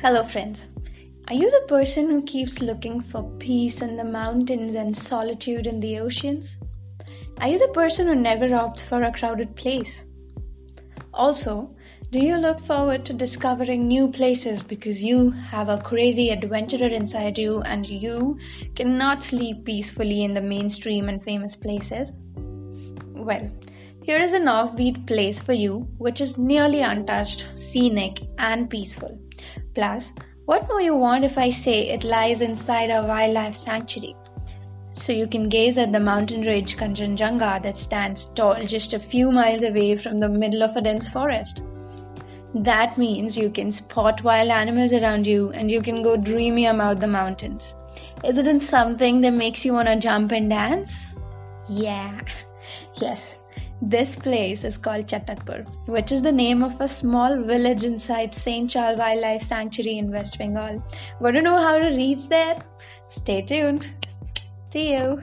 Hello, friends. Are you the person who keeps looking for peace in the mountains and solitude in the oceans? Are you the person who never opts for a crowded place? Also, do you look forward to discovering new places because you have a crazy adventurer inside you and you cannot sleep peacefully in the mainstream and famous places? Well, here is an offbeat place for you which is nearly untouched, scenic, and peaceful. Plus, what more you want if I say it lies inside a wildlife sanctuary? So you can gaze at the mountain ridge Kanchenjunga that stands tall just a few miles away from the middle of a dense forest. That means you can spot wild animals around you and you can go dreamy about the mountains. Isn't it something that makes you want to jump and dance? Yeah, yes. This place is called Chatakpur, which is the name of a small village inside Senchal Wildlife Sanctuary in West Bengal. Want to know how to reach there? Stay tuned. See you.